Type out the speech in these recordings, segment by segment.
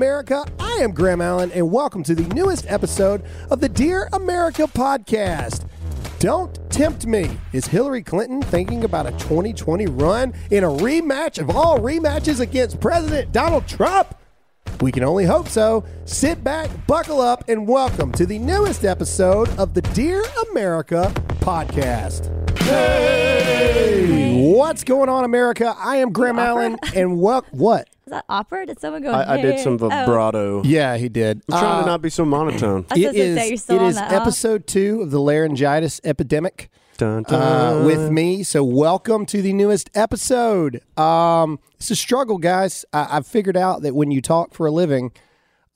America? I am Graham Allen, and welcome to the newest episode of the Dear America podcast. Don't tempt me. Is Hillary Clinton thinking about a 2020 run in a rematch of all rematches against President Donald Trump? We can only hope so. Sit back, buckle up, and welcome to the newest episode of the Dear America podcast. Hey! What's going on, America? I am Graham Allen, and what? What? Is that opera? Did someone go? I, I did some "Hey"? Oh. vibrato. Yeah, he did. I'm trying Uh, to not be so monotone. I was It supposed to is, say you're still it on is that, huh? episode two of the laryngitis epidemic Dun, uh, with me. So, welcome to the newest episode. Um, it's a struggle, guys. I, I've figured out that when you talk for a living,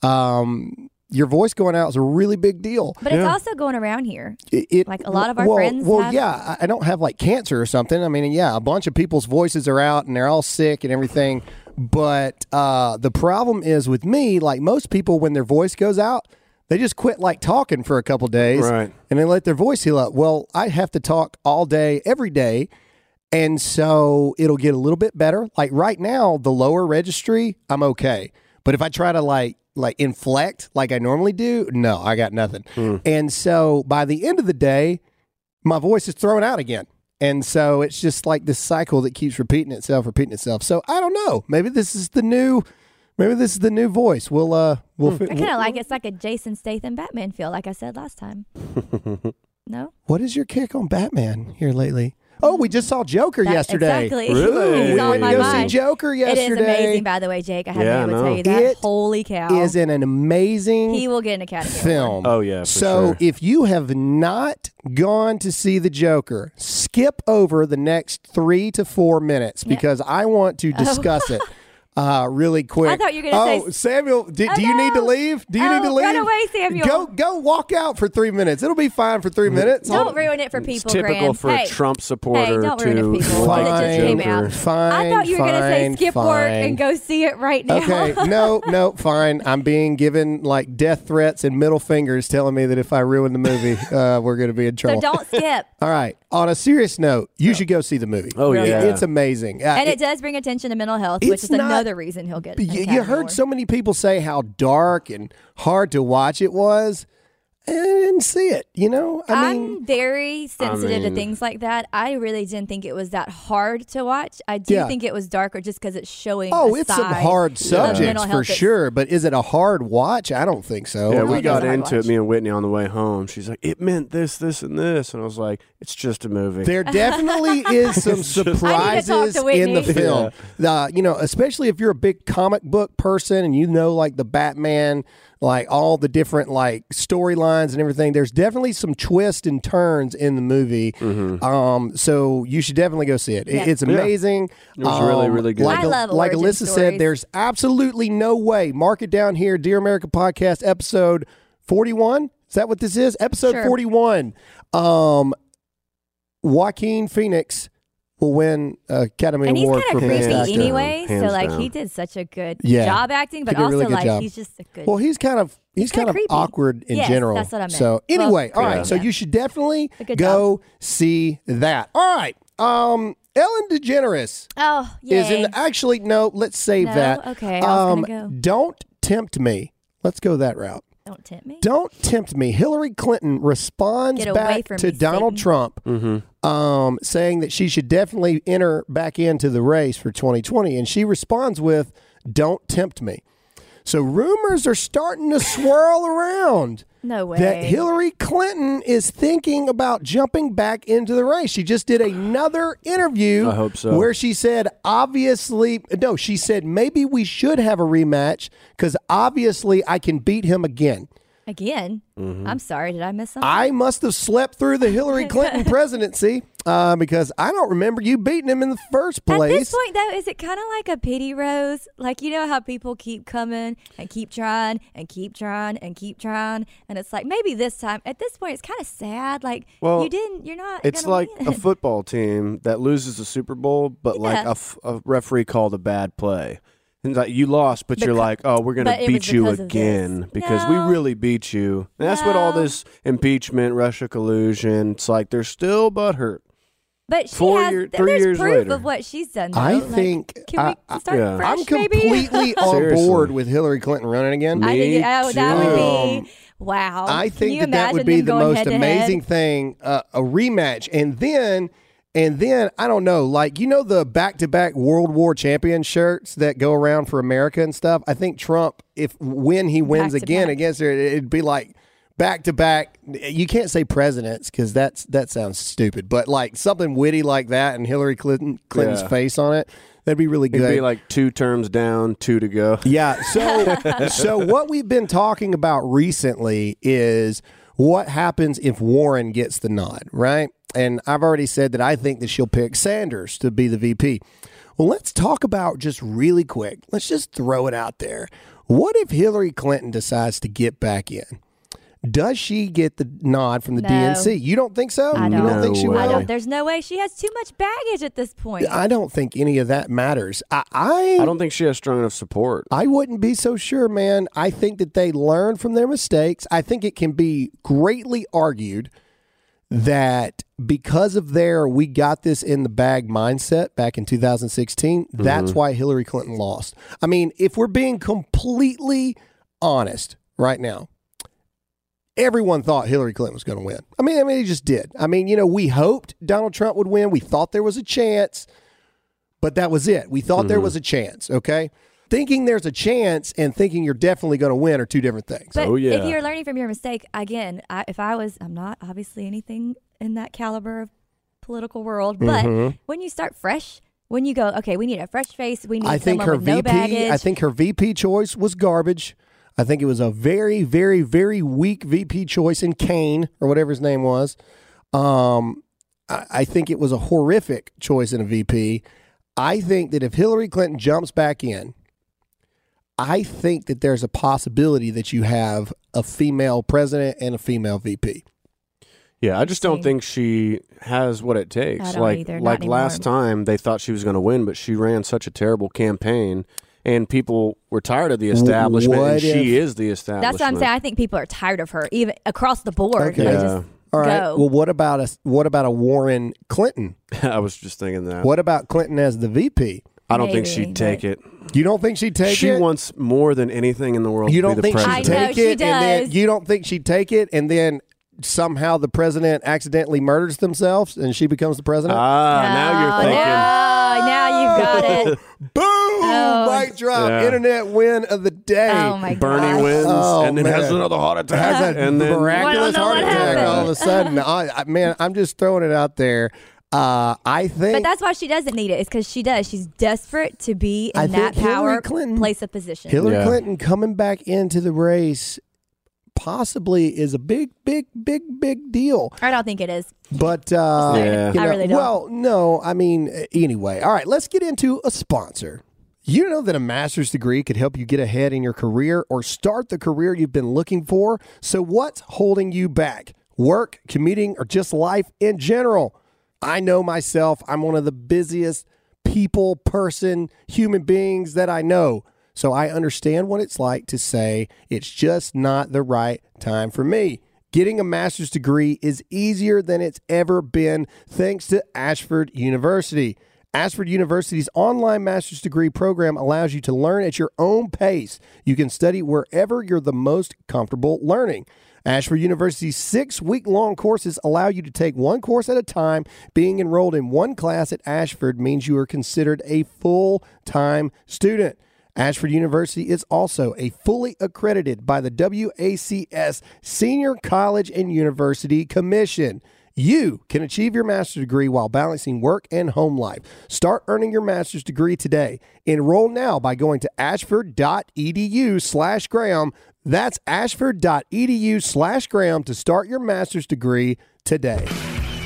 um, your voice going out is a really big deal. But it's Yeah. also going around here. It, it- Like, a lot of our well, friends Well, have- yeah, I I don't have like cancer or something. I mean, yeah, a bunch of people's voices are out and they're all sick and everything. But uh, the problem is with me, like most people, when their voice goes out, they just quit like talking for a couple days, Right. And they let their voice heal up. Well, I have to talk all day, every day. And so it'll get a little bit better. Like right now, the lower registry, I'm okay. But if I try to like like inflect like I normally do, no, I got nothing. And so by the end of the day, my voice is thrown out again. And so it's just like this cycle that keeps repeating itself, repeating itself. So I don't know. Maybe this is the new maybe this is the new voice. We'll uh we'll, I kind of like it's like a Jason Statham Batman feel, like I said last time. no, What is your kick on Batman here lately? Oh, we just saw Joker That- yesterday. Exactly. Really? He's we on went my to go mind. see Joker It yesterday. is amazing, by the way, Jake. I haven't Yeah, been able to tell you that. It Holy cow! He is an, an amazing he will get an Academy Award. film. Oh yeah. For so sure. if you have not gone to see the Joker, skip over the next three to four minutes because I want to oh. discuss it uh, really quick. I thought you were gonna oh, say- Samuel, do, Oh, Samuel, do you need to leave? Do you Oh, need to leave? run away, Samuel. Go go walk out for three minutes. It'll be fine for three minutes. Don't ruin it for people. it's typical Graham. for hey, a Trump Hey, supporter don't ruin it to for people. like It just the came Joker. Fine. I thought you were going to say fine, skip work and go see it right now. Okay, no, no, fine. I'm being given like death threats and middle fingers telling me that if I ruin the movie, uh, we're going to be in trouble. so trouble. don't skip. All right. On a serious note, you should go see the movie. Oh, It- yeah. it's amazing. Uh, And it- it does bring attention to mental health, which is not- another reason he'll get. you, you heard so many people say how dark and hard to watch it was. And I didn't see it. You know, I mean, I'm very sensitive to mean- things like that. I really didn't think it was that hard to watch. I do Yeah. think it was darker just because it's showing. oh, a it's some hard of subjects mental for sure. But is it a hard watch? I don't think so. Yeah, we it got into watch. it. Me and Whitney on the way home. She's like, "It meant this, this, and this," and I was like, "It's just a movie." There definitely is some It's just- I need to surprises to in the Whitney. film. Uh, you know, especially if you're a big comic book person and you know like the Batman, like all the different like storylines and everything. There's definitely some twists and turns in the movie. Mm-hmm. Um, so you should definitely go see it. It- Yeah. It's amazing. It was really, really good. Like, I love like origin Alyssa said, there's absolutely no way. Mark it down here, Dear America Podcast, episode 41. Is that what this is? Episode Sure. 41. Um, Joaquin Phoenix will win Academy And he's Award kind for of Best creepy Hands Actor. down. anyway, so like down. he did such a good Yeah. job acting, but He did a also really like job. he's just a good. Well, he's kind of he's, He's kind kinda creepy. awkward in Yes, general. that's what I meant. So Well, anyway, all right. yeah. So you should definitely A good go see that. All right. Um, Ellen DeGeneres oh, yeah. is in. Actually, no. Let's save No? that. Okay, I was Um, go. Don't tempt me. Let's go that route. Don't tempt me. Don't tempt me. Hillary Clinton responds back to me, Donald Satan. Trump, Mm-hmm. Um, saying that she should definitely enter back into the race for 2020, and she responds with, "Don't tempt me." So rumors are starting to swirl around No way. that Hillary Clinton is thinking about jumping back into the race. She just did another interview I hope so. where she said, obviously, no, she said, maybe we should have a rematch because obviously I can beat him again. Again. Mm-hmm. I'm sorry. Did I miss something? I must have slept through the Hillary Clinton presidency uh, because I don't remember you beating him in the first place. At this point, though, is it kind of like a pity rose? Like you know how people keep coming and keep trying and keep trying and keep trying, and it's like maybe this time. At this point, it's kind of sad. Like Well, you didn't. You're not. It's like win. a football team that loses the Super Bowl, but like Yeah. a, f- a referee called a bad play. And like you lost, but you're like, oh, we're gonna but it was beat you because again this. because we really beat you. And that's what all this impeachment, Russia collusion. It's like they're still butthurt. But she Four has. year- three there's years proof later. of what she's done. Though. I Like, think- Can I- we I- start yeah. fresh, I'm maybe? completely on board with Hillary Clinton running again. I think oh, that would be wow. I Can think you that that would be the most head-to-head? amazing thing, uh, a rematch, and then. And then I don't know, like you know the back-to-back World War champion shirts that go around for America and stuff. I think Trump, if when he wins again Back-to-back. against her, it'd be like back-to-back. You can't say presidents because that's that sounds stupid, but like something witty like that and Hillary Clinton Clinton's Yeah. face on it, that'd be really good. It'd be like two terms down, two to go. Yeah. So, so what we've been talking about recently is what happens if Warren gets the nod, right? And I've already said that I think that she'll pick Sanders to be the VP. Well, let's talk about just really quick. Let's just throw it out there. What if Hillary Clinton decides to get back in? Does she get the nod from the No. DNC? You don't think so? I You don't. don't think she No will? I way. don't. There's no way she has too much baggage at this point. I don't think any of that matters. I, I I don't think she has strong enough support. I wouldn't be so sure, man. I think that they learn from their mistakes. I think it can be greatly argued that because of their we got this in the bag mindset back in 2016, that's mm-hmm. why Hillary Clinton lost. I mean, if we're being completely honest right now, everyone thought Hillary Clinton was going to win. I mean, I mean, he just did. I mean, you know, we hoped Donald Trump would win. We thought there was a chance, but that was it. We thought there was a chance. Okay, thinking there's a chance and thinking you're definitely going to win are two different things. But Oh, yeah. if you're learning from your mistake, again, I, if I was, I'm not obviously anything in that caliber of political world, but Mm-hmm. when you start fresh, when you go, okay, we need a fresh face, we need I think her with no VP. baggage. I think her VP choice was garbage. I think it was a very, very, very weak VP choice in Kaine or whatever his name was. Um, I, I think it was a horrific choice in a VP. I think that if Hillary Clinton jumps back in, I think that there's a possibility that you have a female president and a female VP. Yeah, I just don't think she has what it takes. I don't like either, not like anymore. last time they thought she was going to win, but she ran such a terrible campaign and people were tired of the establishment what and she is the establishment. That's what I'm saying. I think people are tired of her, even across the board. Okay. They Yeah. just All right. go. Well, what about a what about a Warren Clinton? I was just thinking that. What about Clinton as the VP? I don't think she'd take it. You don't think she'd take she it? She wants more than anything in the world you don't be the think she'd I president. know, take she it, and then does. you don't think she'd take it, and then somehow the president accidentally murders themselves, and she becomes the president. Ah, now you're thinking. No, now you've got it. Boom! Oh. Mic drop. Yeah. Internet win of the day. Oh my God. Bernie gosh. wins Oh, and then has another heart attack. Has and then miraculous I heart attack happened. all of a sudden. I, I, man, I'm just throwing it out there. Uh, I think But that's why she doesn't need it. It's because she does. She's desperate to be in I that power Clinton- place of position. Hillary Yeah. Clinton coming back into the race possibly is a big, big, big, big deal. I don't think it is. But uh, Yeah. you I really don't. well, no, I mean, anyway. All right, let's get into a sponsor. You know that a master's degree could help you get ahead in your career or start the career you've been looking for. So, what's holding you back? Work, commuting, or just life in general? I know myself, I'm one of the busiest people, person, human beings that I know. So, I understand what it's like to say it's just not the right time for me. Getting a master's degree is easier than it's ever been thanks to Ashford University. Ashford University's online master's degree program allows you to learn at your own pace. You can study wherever you're the most comfortable learning. Ashford University's six week long courses allow you to take one course at a time. Being enrolled in one class at Ashford means you are considered a full time student. Ashford University is also a fully accredited by the WASC Senior College and University Commission. You can achieve your master's degree while balancing work and home life. Start earning your master's degree today. Enroll now by going to ashford.edu slash Graham. That's ashford.edu slash Graham to start your master's degree today.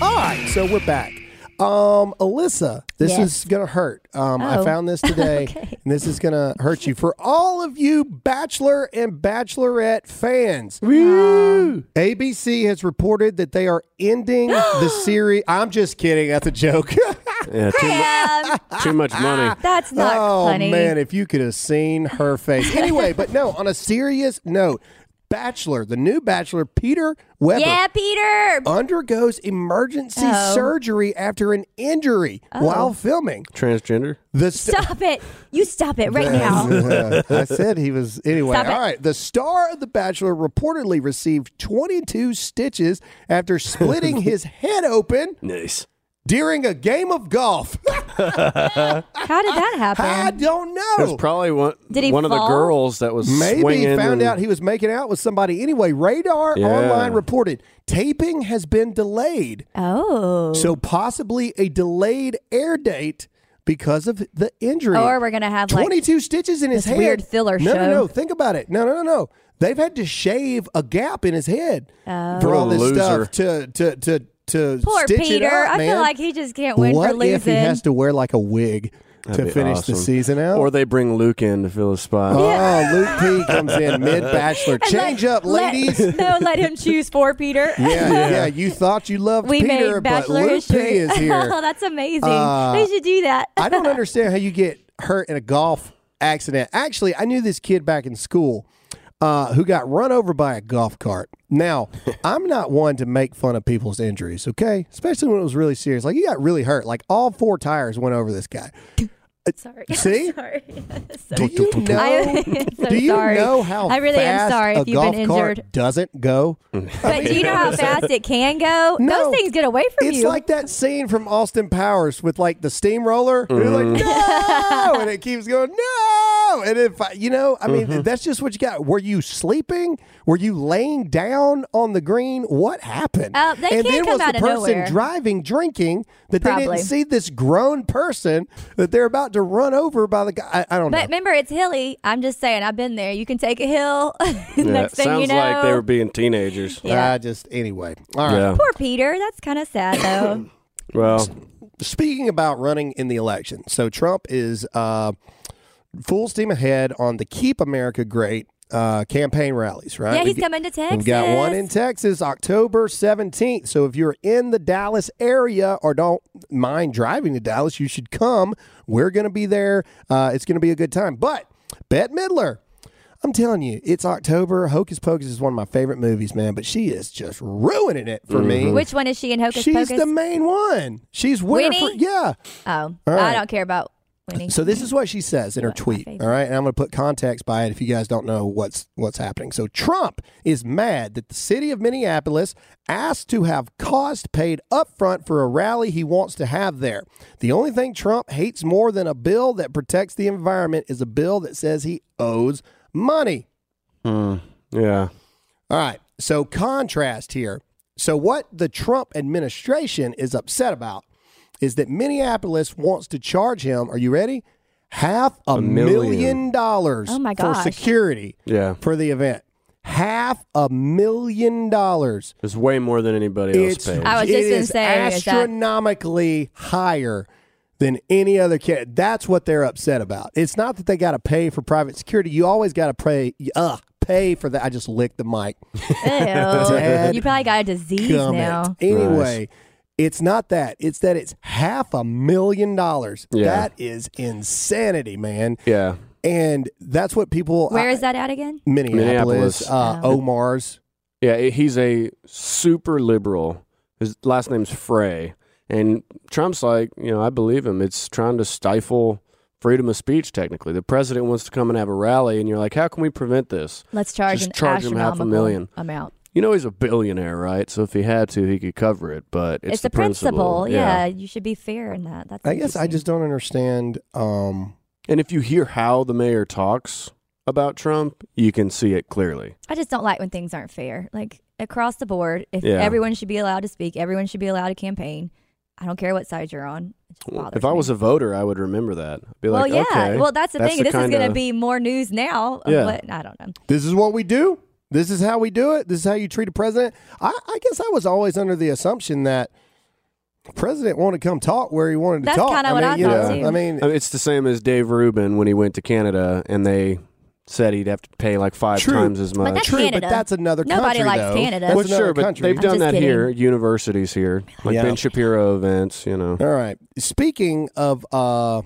All right, so we're back. Um, Alyssa, this Yes. is gonna hurt. Um, I Oh. found this today, Okay. and this is gonna hurt you. For all of you Bachelor and Bachelorette fans, Woo! ABC has reported that they are ending the series. I'm just kidding. That's a joke. Yeah, too, mu- Um, too much money. that's not oh funny. man, if you could have seen her face. Anyway, but no, on a serious note, Bachelor, the new Bachelor, Peter Weber. Yeah, Peter. Undergoes emergency Oh. surgery after an injury oh. while filming. Transgender. The st- Stop it. You stop it right now. I said he was anyway. Stop it. All right. The star of The Bachelor reportedly received 22 stitches after splitting his head open Nice. During a game of golf. How did that happen? I don't know. It was know. probably one, Did he one of the girls that was Maybe he swinging found and- out he was making out with somebody. Anyway, Radar Yeah. Online reported taping has been delayed. Oh. So possibly a delayed air date because of the injury. or we're gonna have like 22 stitches in his this head. weird filler no, show. No, no, Think about it. No, no, no, no. They've had to shave a gap in his head Oh. for all What a this loser. stuff to to to to poor stitch Peter. it up, I man. feel like he just can't win what for losing. if he has to wear like a wig That'd to be finish awesome. the season out? Or they bring Luke in to fill his spot. Oh, Luke P comes in mid bachelor. And Change let- up, ladies. Let, no, let him choose for Peter. yeah, yeah, You thought you loved we Peter, made but Bachelor Luke history. P is here. oh, that's amazing. Uh, they should do that. I don't understand how you get hurt in a golf accident. Actually, I knew this kid back in school uh, who got run over by a golf cart. Now, I'm not one to make fun of people's injuries, okay? Especially when it was really serious. Like, he got really hurt. Like, all four tires went over this guy. Uh, sorry. See? sorry. so, Do you know? I am so do you sorry. know how I really am fast sorry a if you've been golf cart injured. doesn't go? Mm. But do you know how fast it can go? No. Those things get away from It's you. It's like that scene from Austin Powers with like the steamroller. And you're like, mm-hmm. no, and it keeps going, no. And if I, you know, I mean, mm-hmm. that's just what you got. Were you sleeping? Were you laying down on the green? What happened? Uh, they and can't then come was out the person nowhere. driving drinking that they didn't see this grown person that they're about to run over by the guy? I, I don't but know. remember, it's hilly. I'm just saying, I've been there. You can take a hill. Yeah, Next thing sounds you know, like they were being teenagers. Yeah. I just anyway. All right. Yeah. poor Peter. That's kind of sad, though. Well, Speaking about running in the election, so Trump is uh, full steam ahead on the Keep America Great uh, campaign rallies, right? yeah, he's get- coming to Texas. We've got one in Texas, October 17th. So if you're in the Dallas area or don't mind driving to Dallas, you should come. We're going to be there. Uh, it's going to be a good time. But Bette Midler, I'm telling you, it's October. Hocus Pocus is one of my favorite movies, man, but she is just ruining it for me. Which one is she in Hocus She's Pocus? She's the main one. She's winner for Winnie? yeah. oh, All I don't care about winning. So this is what she says in her One of my tweet. All right, and I'm going to put context by it if you guys don't know what's what's happening. So Trump is mad that the city of Minneapolis asked to have cost paid upfront for a rally he wants to have there. The only thing Trump hates more than a bill that protects the environment is a bill that says he owes money. Hmm, yeah. All right. So contrast here. So what the Trump administration is upset about is that Minneapolis wants to charge him. Are you ready? Half a, million. million dollars Oh, my for security Yeah. for the event. Half a million dollars. It's way more than anybody else It's pays. I was just gonna is say, is that- astronomically higher than any other kid. That's what they're upset about. It's not that they got to pay for private security. You always got to pay. Uh, pay for that. I just licked the mic. Ew. You probably got a disease Gummit. now. Anyway, it's not that. It's that it's half a million dollars. Yeah. That is insanity, man. yeah. And that's what people. Where I- is that at again? Minneapolis, Minneapolis. Uh, Oh. Omar's. Yeah, he's a super liberal. His last name's Frey. And Trump's like, you know, I believe him. It's trying to stifle freedom of speech, technically. The president wants to come and have a rally, and you're like, how can we prevent this? Let's charge Just an charge him half a astronomical million. amount. You know, he's a billionaire, right? So if he had to, he could cover it, but it's, It's, the the principle. principle. Yeah. you should be fair in that. That's I guess I just don't understand. Um, And if you hear how the mayor talks about Trump, you can see it clearly. I just don't like when things aren't fair. Like across the board, if Yeah. everyone should be allowed to speak, everyone should be allowed to campaign. I don't care what side you're on. It just If I me. was a voter, I would remember that. I'd be well, like, yeah. okay. well, that's the that's thing. the this is going to be more news now. Of Yeah. what, I don't know. this is what we do. This is how we do it. This is how you treat a president. I, I guess I was always under the assumption that the president wanted to come talk where he wanted to That's talk. kinda what I mean, you thought, know, too. I mean, it's the same as Dave Rubin when he went to Canada and they said he'd have to pay like five True. times as much. But much. that's true, Canada. but that's another Nobody country. likes though. Canada. That's well, another sure, but country. they've I'm done that kidding. here. Universities here, like Yeah. Ben Shapiro events. You know, All right. Speaking of uh,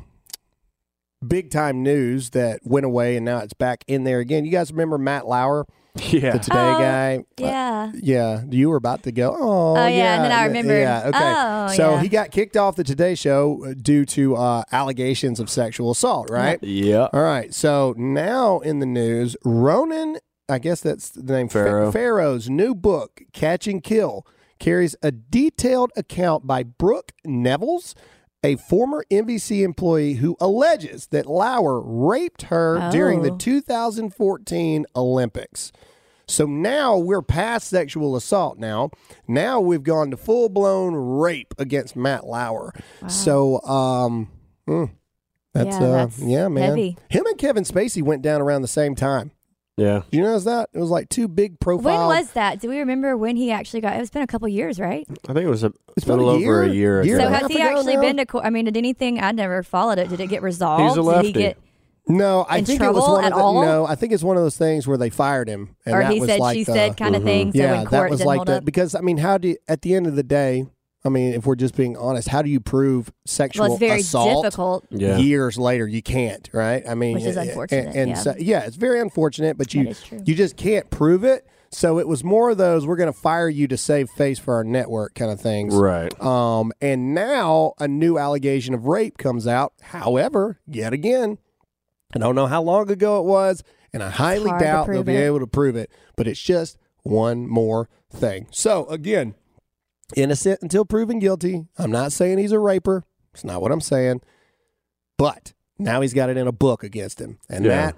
big time news that went away and now it's back in there again. You guys remember Matt Lauer, Yeah. the Today Oh, guy? Yeah. Yeah, you were about to go. Oh, Oh, yeah, and then I remember. Yeah, okay. Oh, so yeah. he got kicked off the Today Show uh, due to uh, allegations of sexual assault. Right. yeah. All right. So now in the news, Ronan, I guess that's the name, Fa- Farrow. Farrow's new book, Catch and Kill, carries a detailed account by Brooke Nevils, a former NBC employee who alleges that Lauer raped her during the Oh. 2014 Olympics. So now we're past sexual assault now. Now we've gone to full blown rape against Matt Lauer. So um mm, that's Yeah, uh that's yeah, man. heavy. Him and Kevin Spacey went down around the same time. Yeah. Did you notice that? It was like two big profile When was that? Do we remember when he actually got? It's been a couple years, right? I think it was a It's been little a over a year? year. Year ago. So has he actually been to court? I mean, did anything? I never followed it. Did it get resolved? He's a Did lefty. he get, No, I in think it was trouble one at of the, all? no, I think it's one of those things where they fired him and or that he was said, like she the- said kind of mm-hmm. thing? So yeah, in court that was didn't like hold the up. because I mean, how do you, at the end of the day, I mean, if we're just being honest, how do you prove sexual Well, it's very assault difficult. Yeah. years later? You can't, right? I mean, Which is eh, eh, eh, unfortunate, And, yeah. so, yeah, it's very unfortunate, but you That is true. you just can't prove it. So it was more of those we're going to fire you to save face for our network kind of things. Right. Um, and now a new allegation of rape comes out. However, yet again, I don't know how long ago it was, and I highly doubt they'll prove be able to prove it. But it's just one more thing. So again, innocent until proven guilty. I'm not saying he's a raper. It's not what I'm saying. But now he's got it in a book against him, and Yeah.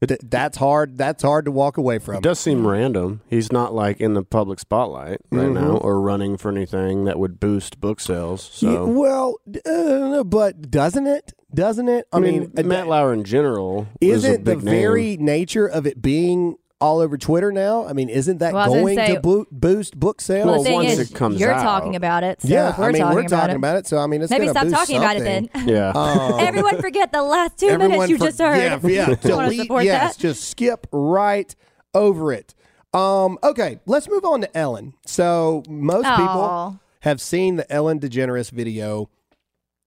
that th- that's hard. That's hard to walk away from. It does seem random. He's not like in the public spotlight right Mhm. now or running for anything that would boost book sales. Yeah, well, uh, but doesn't it? Doesn't it? I mean, uh, Matt Lauer in general is a isn't the name. very nature of it being all over Twitter now? I mean, isn't that Well, gonna say- to bo- boost book sales? Well, Well, the thing once is, it comes you're out. talking about it. So yeah, we're I mean, talking, we're about, talking it. about it. So I mean, it's Maybe gonna stop boost talking about it something. then. Yeah. Um, Everyone forget the last two minutes you for- just heard. Yeah, yeah. Delete- yes, that? just skip right over it. Um, okay, let's move on to Ellen. So most people have seen the Ellen DeGeneres video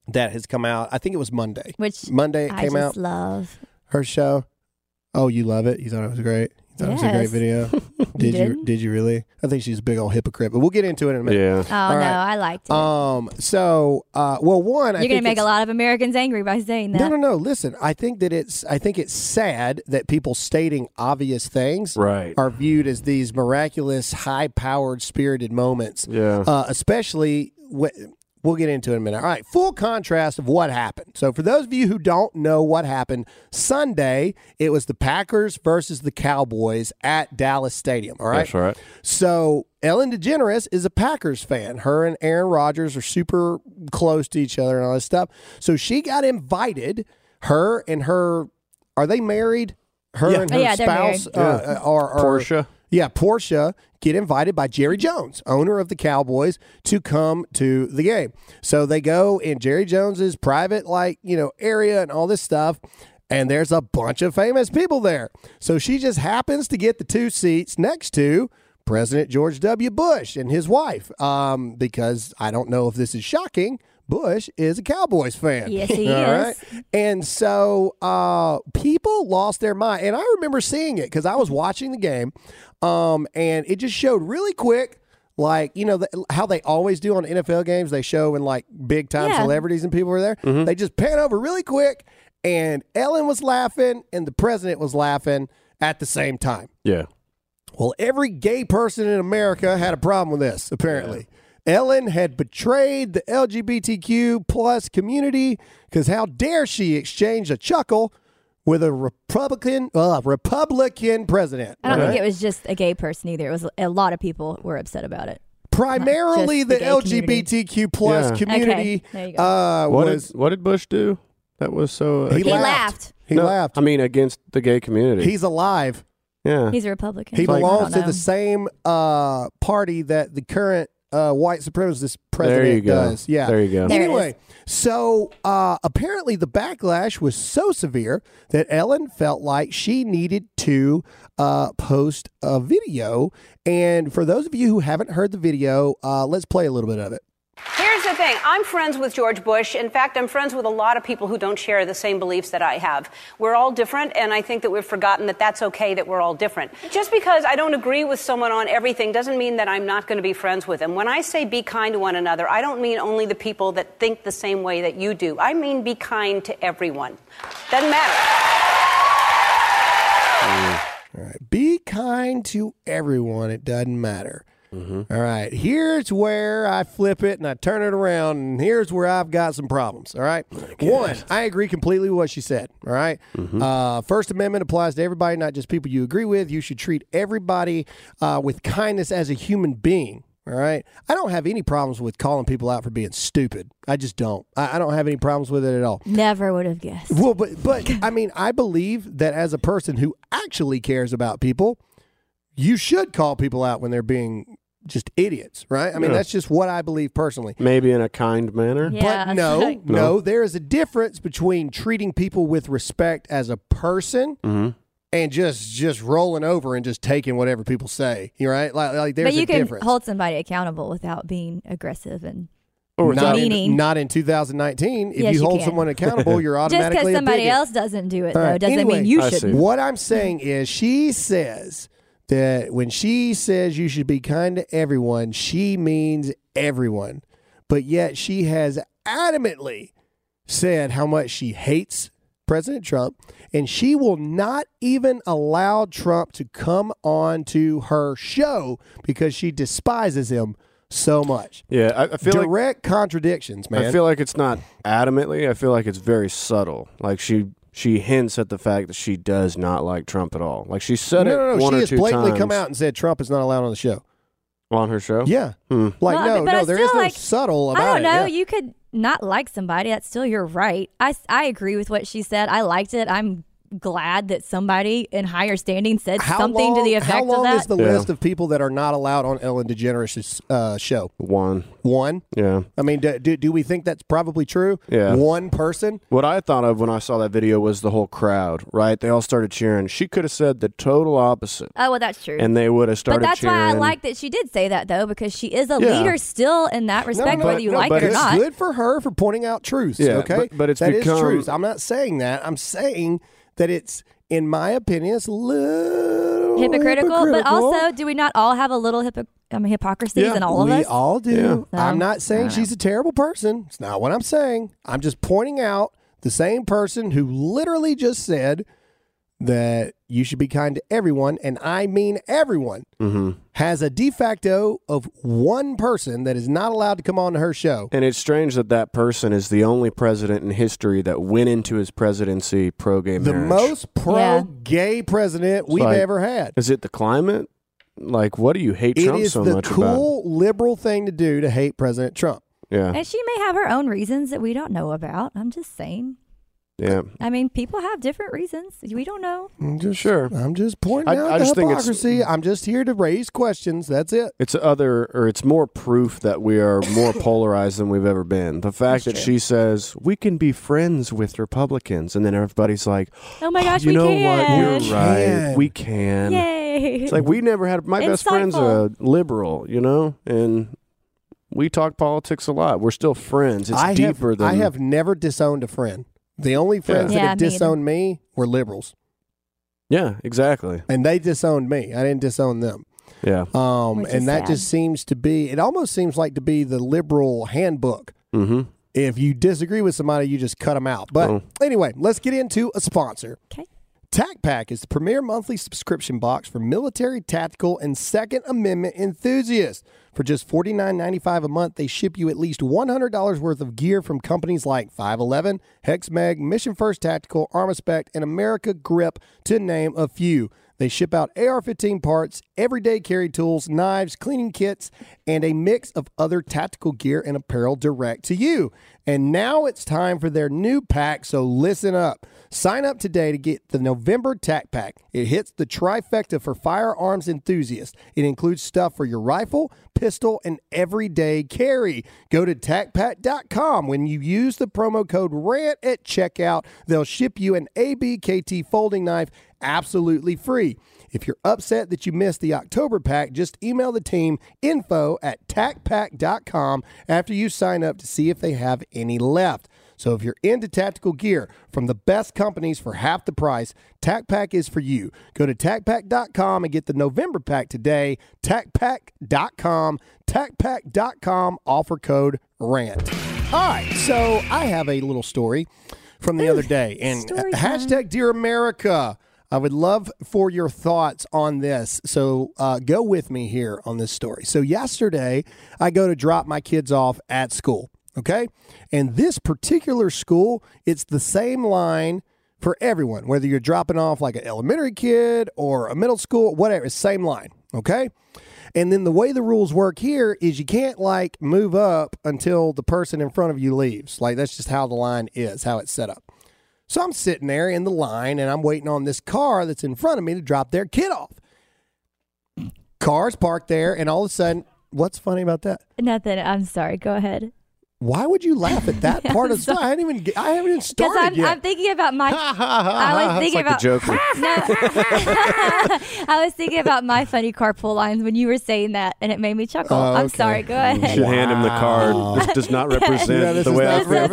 that has come out. I think it was Monday. Which Monday it I came just out. love. Her show. Oh, you love it? You thought it was great? You thought it was a great video? did you? didn't? Did you really? I think she's a big old hypocrite, but we'll get into it in a minute. Yeah. Oh no, right. I liked it. Um. So, uh, well, one, You're gonna think make a lot of Americans angry by saying that. No, no, no. Listen, I think that it's. I think it's sad that people stating obvious things Right. are viewed as these miraculous, high-powered, spirited moments. Yeah. Uh, especially, wh- we'll get into it in a minute. All right, full contrast of what happened. So, for those of you who don't know what happened, Sunday it was the Packers versus the Cowboys at Dallas Stadium. All right, That's right. so Ellen DeGeneres is a Packers fan. Her and Aaron Rodgers are super close to each other and all this stuff. So she got invited. Her and her are they married? Her Yeah. and her Yeah, spouse uh, uh, are, are Portia. Yeah, Portia get invited by Jerry Jones, owner of the Cowboys, to come to the game. So they go in Jerry Jones's private, like, you know, area and all this stuff. And there's a bunch of famous people there. So she just happens to get the two seats next to President George W. Bush and his wife. Um, because I don't know if this is shocking. Bush is a Cowboys fan. Yes, he All is. right? And so uh, people lost their mind. And I remember seeing it because I was watching the game. Um, and it just showed really quick, like, you know, the, how they always do on NFL games. They show when like big time Yeah. celebrities and people were there. They just pan over really quick. And Ellen was laughing and the president was laughing at the same time. Yeah. Well, every gay person in America had a problem with this, apparently. Ellen had betrayed the LGBTQ plus community because how dare she exchange a chuckle with a Republican uh, Republican president? I don't all think it was just a gay person either. It was a lot of people were upset about it. primarily the, the gay community. LGBTQ plus Yeah. community. Okay, there you go. Uh, What was did What did Bush do? That was so. He He laughed. laughed. he No, laughed? I mean, against the gay community. He's alive. yeah. He's a Republican. He I belongs don't to know. the same uh, party that the current uh, white supremacist president there you go. does. Yeah. There you go. There anyway, so uh, apparently the backlash was so severe that Ellen felt like she needed to uh, post a video. And for those of you who haven't heard the video, uh, let's play a little bit of it. Here Here's the thing I'm friends with George Bush. In fact, I'm friends with a lot of people who don't share the same beliefs that I have. We're all different, and I think that we've forgotten that that's okay that we're all different. Just because I don't agree with someone on everything doesn't mean that I'm not going to be friends with them. When I say be kind to one another, I don't mean only the people that think the same way that you do. I mean be kind to everyone. Doesn't matter. Mm. All right. Be kind to everyone. It doesn't matter. All right. Here's where I flip it and I turn it around, and here's where I've got some problems. All right. One, I agree completely with what she said. All right? Uh, First Amendment applies to everybody, not just people you agree with. You should treat everybody uh, with kindness as a human being. All right. I don't have any problems with calling people out for being stupid. I just don't. I, I don't have any problems with it at all. Never would have guessed. Well, but but I mean, I believe that as a person who actually cares about people, you should call people out when they're being just idiots, right? I mean, Yeah. that's just what I believe personally. Maybe in a kind manner. Yeah, but no, like- no, there is a difference between treating people with respect as a person Mm-hmm. and just just rolling over and just taking whatever people say. You right? Like, like there's a difference. but you a can difference. hold somebody accountable without being aggressive and Or not, without, in, Meaning- not in 2019. If Yes, you you hold can. someone accountable, you're automatically just automatically because somebody bigot. else doesn't do it All though doesn't anyway, mean you should. see. What I'm saying is, she says that when she says you should be kind to everyone, she means everyone. But yet she has adamantly said how much she hates President Trump, and she will not even allow Trump to come on to her show because she despises him so much. yeah, I, I feel like Direct contradictions, man. I feel like it's not adamantly. I feel like it's very subtle. Like she she hints at the fact that she does not like Trump at all. Like she said no, it no, no. one She or has two blatantly times come out and said Trump is not allowed on the show. on her show. Yeah. Hmm. Like, Well, no, but I no, there is still, no like, subtle about I don't it. know. yeah. You could not like somebody. That's still your right. I, I agree with what she said. I liked it. I'm glad that somebody in higher standing said How something to the long- effect How long of that. is the Yeah. list of people that are not allowed on Ellen DeGeneres' uh, show? One. One. Yeah. I mean, do, do, do we think that's probably true? Yeah. One person. What I thought of when I saw that video was the whole crowd, right? They all started cheering. She could have said the total opposite, oh, well, that's true. and they would have started but that's cheering. why I like that she did say that, though, because she is a Yeah. leader still in that respect, no, whether you no, like but it or not. it's good for her for pointing out truths. Yeah, okay, but- but it's That is become- truth. I'm not saying that. I'm saying that it's, in my opinion, it's a little hypocritical, but also, do we not all have a little hypo- I mean, hypocrisies Yeah, in all we of us? all do. Yeah. I'm not saying she's a terrible person. It's not what I'm saying. I'm just pointing out the same person who literally just said that you should be kind to everyone, and I mean everyone, hmm has a de facto of one person that is not allowed to come on to her show. And it's strange that that person is the only president in history that went into his presidency pro gay The marriage. most pro Yeah. gay president we've like- ever had. Is it the climate? Like, what do you hate It Trump is so the much about? cool liberal thing to do to hate President Trump. Yeah, And she may have her own reasons that we don't know about. I'm just saying. Yeah. I mean, people have different reasons. We don't know. I'm just Sure. I'm just pointing I- out I the just think it's- hypocrisy. I'm just here to raise questions. That's it. It's other, or it's more proof that we are more polarized than we've ever been. The fact that she says we can be friends with Republicans, and then everybody's like, Oh my gosh, you we know can. what? You're right. Can. We can. Yay. It's like we never had. My best friend's a liberal, you know, and we talk politics a lot. We're still friends. It's I deeper have, than I have never disowned a friend. The only friends Yeah, that have me either. disowned me were liberals, Yeah, exactly. and they disowned me. I didn't disown them. Yeah. Um, Which is and that sad. just seems to be. It almost seems like to be the liberal handbook. Mm-hmm. If you disagree with somebody, you just cut them out. But Oh. anyway, let's get into a sponsor. Okay. TAC Pack is the premier monthly subscription box for military, tactical, and Second Amendment enthusiasts. For just $49.95 a month, they ship you at least $100 worth of gear from companies like 511, HexMag, Mission First Tactical, Armaspec, and America Grip, to name a few. They ship out AR 15 parts, everyday carry tools, knives, cleaning kits, and a mix of other tactical gear and apparel direct to you. And now it's time for their new pack, so listen up. Sign up today to get the November TAC Pack. It hits the trifecta for firearms enthusiasts. It includes stuff for your rifle, pistol, and everyday carry. Go to TACPack.com. When you use the promo code RANT at checkout, they'll ship you an ABKT folding knife absolutely free. If you're upset that you missed the October pack, just email the team info at tacpack.com after you sign up to see if they have any left. So if you're into tactical gear from the best companies for half the price, TacPack is for you. Go to tacpack.com and get the November pack today. TacPack.com, TacPack.com, offer code RANT. All right, so I have a little story from the other day. And hashtag Dear America. I would love for your thoughts on this. So uh, go with me here on this story. So yesterday, I go to drop my kids off at school. Okay, and this particular school, it's the same line for everyone, whether you're dropping off like an elementary kid or a middle school, whatever, same line. Okay. And then the way the rules work here is you can't like move up until the person in front of you leaves. Like that's just how the line is, how it's set up. So I'm sitting there in the line and I'm waiting on this car that's in front of me to drop their kid off. Car's parked there, and all of a sudden, what's funny about that? Nothing. I'm sorry. Go ahead. Why would you laugh at that part of the sorry. story? I haven't even I haven't even started I'm, yet. I'm thinking about my. I was It's thinking like about the Joker. No, I was thinking about my funny carpool lines when you were saying that, and it made me chuckle. Oh, I'm sorry. Go You ahead. should hand him the card. This does not represent Yeah, the way I feel.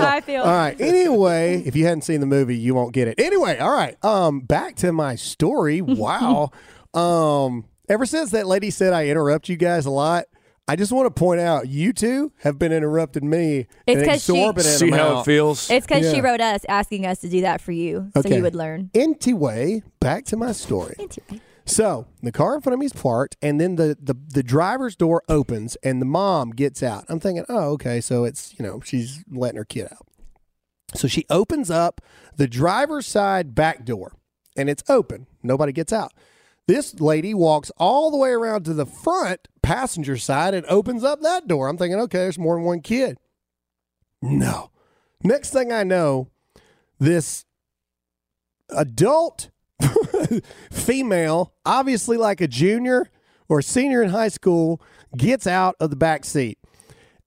how I feel. All right. Anyway, if you hadn't seen the movie, you won't get it. Anyway, all right. Um, back to my story. Wow. um, ever since that lady said I interrupt you guys a lot, I just want to point out you two have been interrupting me It's an 'cause she- exorbitant See how it feels? It's because she wrote us asking us to do that for you, so you would learn. Anyway, back to my story. So the car in front of me is parked, and then the, the the driver's door opens, and the mom gets out. I'm thinking, oh, okay, so it's you know she's letting her kid out. So she opens up the driver's side back door, and it's open. Nobody gets out. This lady walks all the way around to the front passenger side and opens up that door. I'm thinking, okay, there's more than one kid. No. Next thing I know, this adult female, obviously like a junior or senior in high school, gets out of the back seat.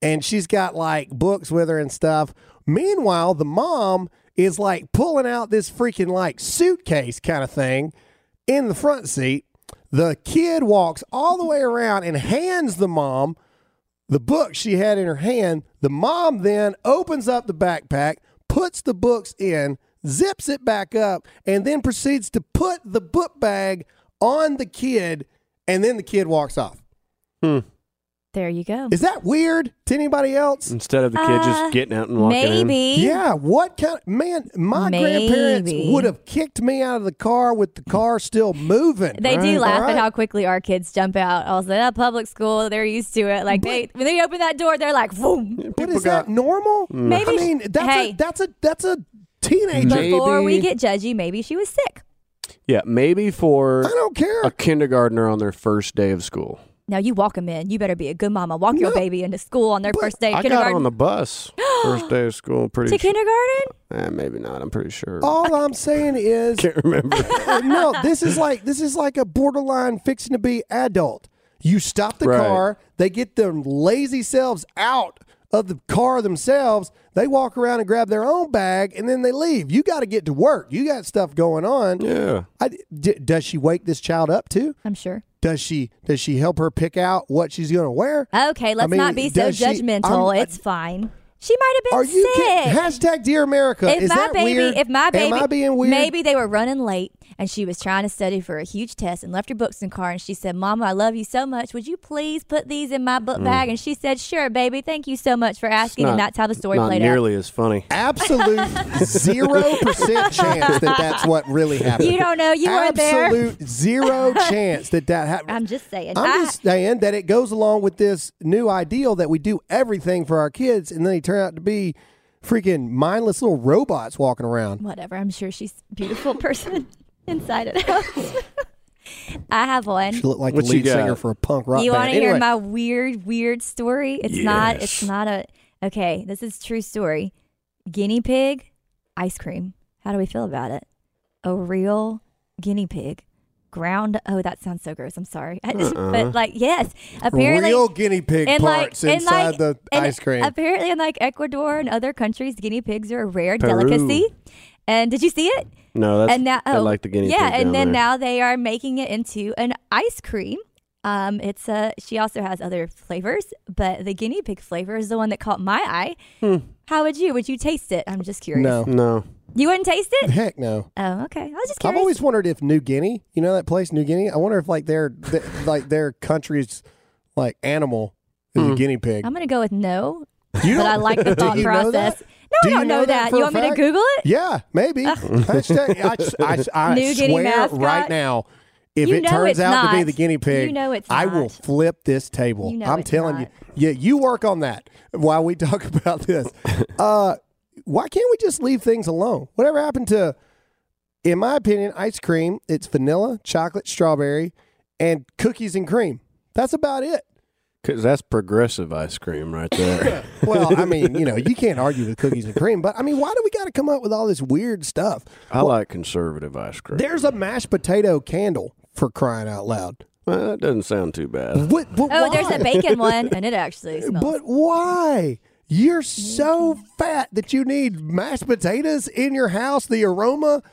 And she's got like books with her and stuff. Meanwhile, the mom is like pulling out this freaking like suitcase kind of thing in the front seat. The kid walks all the way around and hands the mom the book she had in her hand. The mom then opens up the backpack, puts the books in, zips it back up, and then proceeds to put the book bag on the kid, and then the kid walks off. Hmm. There you go. Is that weird to anybody else? Instead of the kid Uh, just getting out and walking in. Maybe. Yeah, what kind man, my grandparents would have kicked me out of the car with the car still moving. They Right? do laugh All right. at how quickly our kids jump out. I was like, at public school, they're used to it. Like they when they open that door, they're like, boom. But People is that got- normal? Maybe I mean, that's hey. a that's a that's a teenager. Maybe- Before we get judgy, maybe she was sick. Yeah, maybe for I don't care. a kindergartner on their first day of school. Now you walk them in. You better be a good mama. Walk your baby into school on their But first day of I got kindergarten. on the bus first day of school. Pretty to sure. kindergarten? Eh, maybe not. I'm pretty sure. All I'm saying is Can't remember. Uh, no, this is like this is like a borderline fixing to be adult. You stop the Right. car, they get their lazy selves out of the car themselves. They walk around and grab their own bag, and then they leave. You got to get to work. You got stuff going on. yeah. I, d- does she wake this child up too? I'm sure. Does she does she help her pick out what she's going to wear? Okay, let's mean, not be so does she- judgmental. I'm- it's fine. She might have been Are been you sick. kidding? Hashtag Dear America. if is my that baby, weird? if my baby, Am I being weird? maybe they were running late and she was trying to study for a huge test and left her books in the car and she said, "Mama, I love you so much. Would you please put these in my book mm. bag?" And she said, "Sure, baby. Thank you so much for asking." not- and that's how the story Not played out. nearly as funny. Absolute zero percent chance that that's what really happened. You don't know. You weren't there. Absolute zero chance that that happened. I'm just saying. I'm I- just saying that it goes along with this new ideal that we do everything for our kids, and then they turn out to be freaking mindless little robots walking around. whatever. I'm sure she's a beautiful person inside and out. I have one. She looked like What you lead singer for a punk rock you band. want to hear Anyway, my weird, weird story? It's not. It's Yes. not a. Okay, this is true story. Guinea pig, ice cream. How do we feel about it? A real guinea pig, ground. Oh, that sounds so gross. I'm sorry, but uh-uh. like, yes, apparently. real guinea pig and like, parts and inside like, the and ice cream. Apparently, in like Ecuador and other countries, guinea pigs are a rare Peru. delicacy. And did you see it? No, that's and now, I oh, like the guinea yeah, pig. and then there. now they are making it into an ice cream. Um, it's a. She also has other flavors, but the guinea pig flavor is the one that caught my eye. Hmm. How would you? Would you taste it? I'm just curious. No. No. you wouldn't taste it. Heck no. Oh, okay. I was just I've always wondered if New Guinea, you know that place, New Guinea. I wonder if like their th- like their country's like animal is Hmm. a guinea pig. I'm gonna go with no, You but I like the Do thought you know process. No, Do I you don't know, know that that. for You a want me to fact? Google it? Yeah, maybe. Hashtag, I, I, I New Guinea swear mascot? right now, if You it know turns it's out to be not. the guinea pig, You know it's I will not. flip this table. You know I'm it's telling not. you. Yeah, you work on that while we talk about this. uh, why can't we just leave things alone? Whatever happened to, in my opinion, ice cream? It's vanilla, chocolate, strawberry, and cookies and cream. That's about it. Because that's progressive ice cream right there. Well, I mean, you know, you can't argue with cookies and cream, but I mean, why do we got to come up with all this weird stuff? I like conservative ice cream. There's a mashed potato candle for crying out loud. Well, that doesn't sound too bad. What? but Oh, there's a bacon one, and it actually smells. But why? You're so fat that you need mashed potatoes in your house. The aroma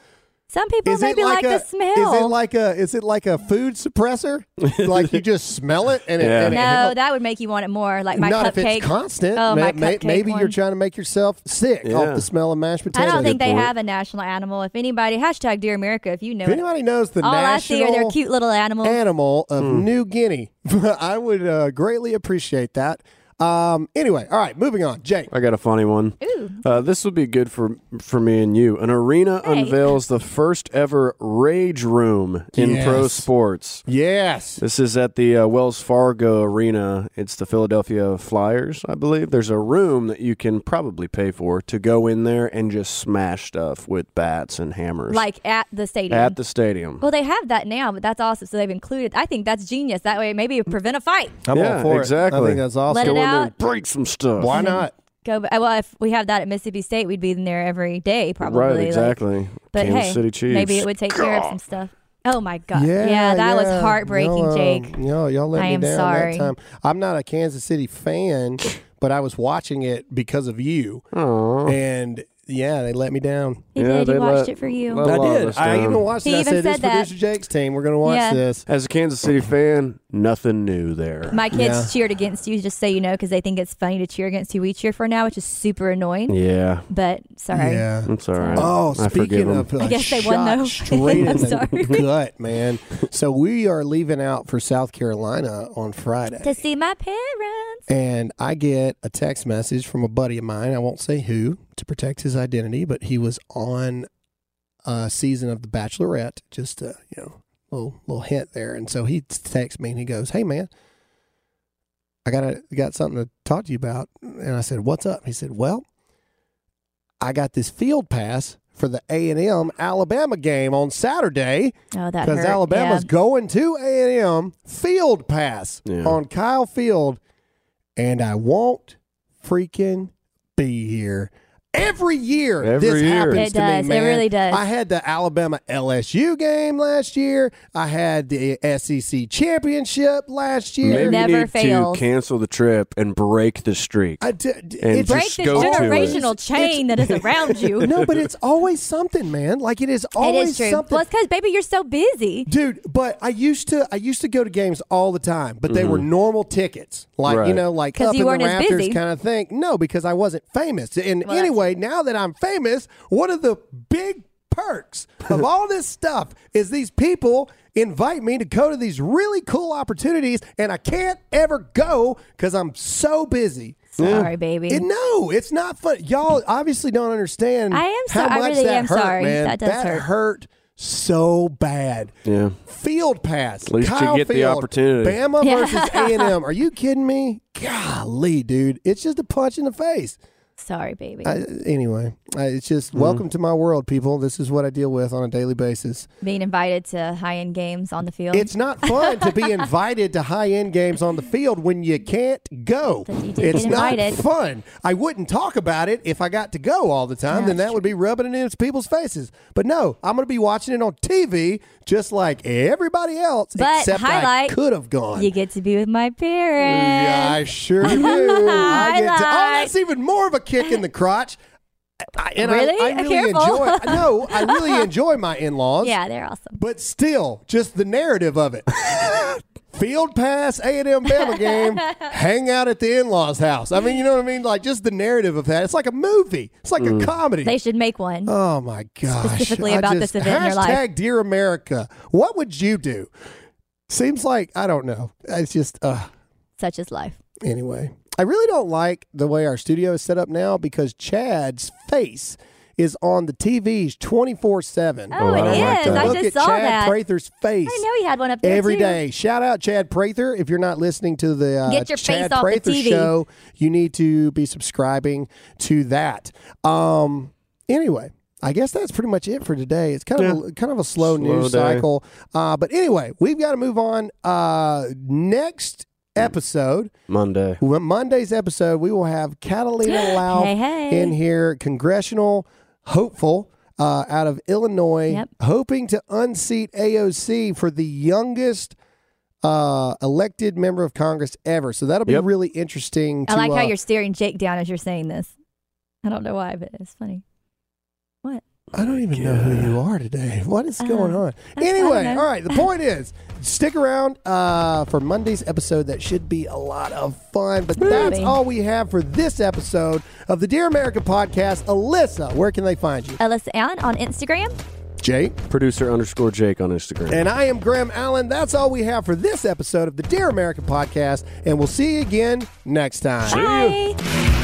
Some people is it maybe like, like, a the smell. is it like a is it like a food suppressor? like you just smell it and it, Yeah. and it no, helps- that would make you want it more. Like my not cupcake. if it's constant. Oh, Ma- my ma- cupcake maybe you're trying to make yourself sick Yeah. off the smell of mashed potatoes. I don't think they point. have a national animal. If anybody, hashtag Dear America, if you know If it. anybody knows the All I see are their national cute little animals. animal of New Guinea, I would uh, greatly appreciate that. Um, anyway, all right, moving on. Jake, I got a funny one. Ooh. Uh, this would be good for for me and you. An arena Hey. unveils the first ever rage room in pro sports. yes, This is at the uh, Wells Fargo Arena. It's the Philadelphia Flyers, I believe. There's a room that you can probably pay for to go in there and just smash stuff with bats and hammers. Like at the stadium. at the stadium. well, they have that now, but that's awesome. So they've included. I think that's genius. That way, maybe prevent a fight. I'm Yeah, all for exactly. it. I think that's awesome. Let it in there out. and break some stuff. Why not? Go. ba- Well, if we have that at Mississippi State, we'd be in there every day, probably. Right, like- exactly. but Kansas hey, City Chiefs. maybe it would take care of some stuff. Oh my god. Yeah, that was yeah. heartbreaking, Y'all, uh, Jake. Y'all, y'all let I me am down sorry. that time. I'm not a Kansas City fan, but I was watching it because of you, Aw. and yeah, they let me down. He Yeah, did. He they watched let- it for you. let- A I lot did. us I down. even watched He it. I even said, "This said that. producer Jake's team. We're going to watch Yeah. this." As a Kansas City fan, nothing new there. My kids Yeah. cheered against you, just so you know, because they think it's funny to cheer against who we cheer for now, which is super annoying. yeah, But sorry. Yeah. that's all right. Oh, I speaking of, I a guess they won, shot though. straight I'm in the sorry. gut, man. So we are leaving out for South Carolina on Friday. To see my parents. And I get a text message from a buddy of mine. I won't say who to protect his identity, but he was on a season of The Bachelorette. Just a you know little little hint there. And so he texts me and he goes, "Hey man, I got a, got something to talk to you about." And I said, "What's up?" He said, "Well, I got this field pass." For the A and M Alabama game on Saturday, Oh, that because hurt. Alabama's Yeah. going to A and M field pass Yeah. on Kyle Field, and I won't freaking be here. Every year, Every this year. happens It to does. me, It really does. I had the Alabama LSU game last year. I had the SEC championship last year. Maybe Never you need fails. to cancel the trip and break the streak. I d- d- And it's Break just this it. generational chain that is around you. no, but it's always something, man. Like it is always is true. something. Well, it's because, baby, you're so busy. dude but i used to i used to go to games all the time but they were normal tickets like you Mm-hmm. Know like up you in weren't the as rafters busy. kind of thing no because i wasn't famous and Well, that's- anyway now that i'm famous one of the big perks of all this stuff is these people invite me to go to these really cool opportunities and i can't ever go because i'm so busy Sorry, baby. and no, it's not fun. Y'all obviously don't understand. I am how so- I much really that am hurt, sorry. Man. That does hurt. so bad. Yeah. Field pass. At least you Kyle get the Field, opportunity. Bama Yeah. versus A and M. Are you kidding me? Golly, dude, it's just a punch in the face. Sorry, baby. I, anyway, I, it's just Mm-hmm. welcome to my world, people. This is what I deal with on a daily basis. Being invited to high end games on the field. It's not fun to be invited to high end games on the field when you can't go. You It's not invited. fun. I wouldn't talk about it if I got to go all the time. Yeah, then that's that would be rubbing it in people's faces. But no, I'm going to be watching it on TV just like everybody else. But except I could have gone. you get to be with my parents. Yeah, I sure do. I get to, oh, that's even more of a kick in the crotch. I, and Really? I, I really Careful. enjoy. No, I really enjoy my in-laws. Yeah, they're awesome. But still, just the narrative of it. Field pass, A and M Bama game, hang out at the in-laws' house. I mean, you know what I mean? Like just the narrative of that. It's like a movie. It's like a comedy. They should make one. oh my gosh! Specifically about just- this event in your life. Hashtag Dear America. What would you do? Seems like I don't know. It's just uh, Such is life. anyway. I really don't like the way our studio is set up now because Chad's face is on the TVs twenty four seven. Oh, it is. I Look just at saw Chad that. Prather's face. I know he had one up there every too. day. Shout out Chad Prather. If you're not listening to the uh, Get your Chad face off the Prather TV. show, you need to be subscribing to that. Um. Anyway. I guess that's pretty much it for today. It's kind of a, kind of a slow, Slow news day. cycle, uh, but anyway, we've got to move on. Uh, next episode, Monday. Monday's episode, we will have Catalina Lauf Hey, hey. in here, congressional hopeful uh, out of Illinois, Yep. hoping to unseat AOC for the youngest uh, elected member of Congress ever. So that'll be Yep. really interesting. To, I like how uh, you're staring Jake down as you're saying this. I don't know why, but it's funny. What? I don't even know who you are today. What is Uh, going on? Anyway, all right. The point is, stick around uh, for Monday's episode. That should be a lot of fun. But that's Maybe. all we have for this episode of the Dear America podcast. Alyssa, where can they find you? Alyssa Allen on Instagram. Jake. Producer underscore Jake on Instagram. And I am Graham Allen. That's all we have for this episode of the Dear America podcast. And we'll see you again next time. Bye.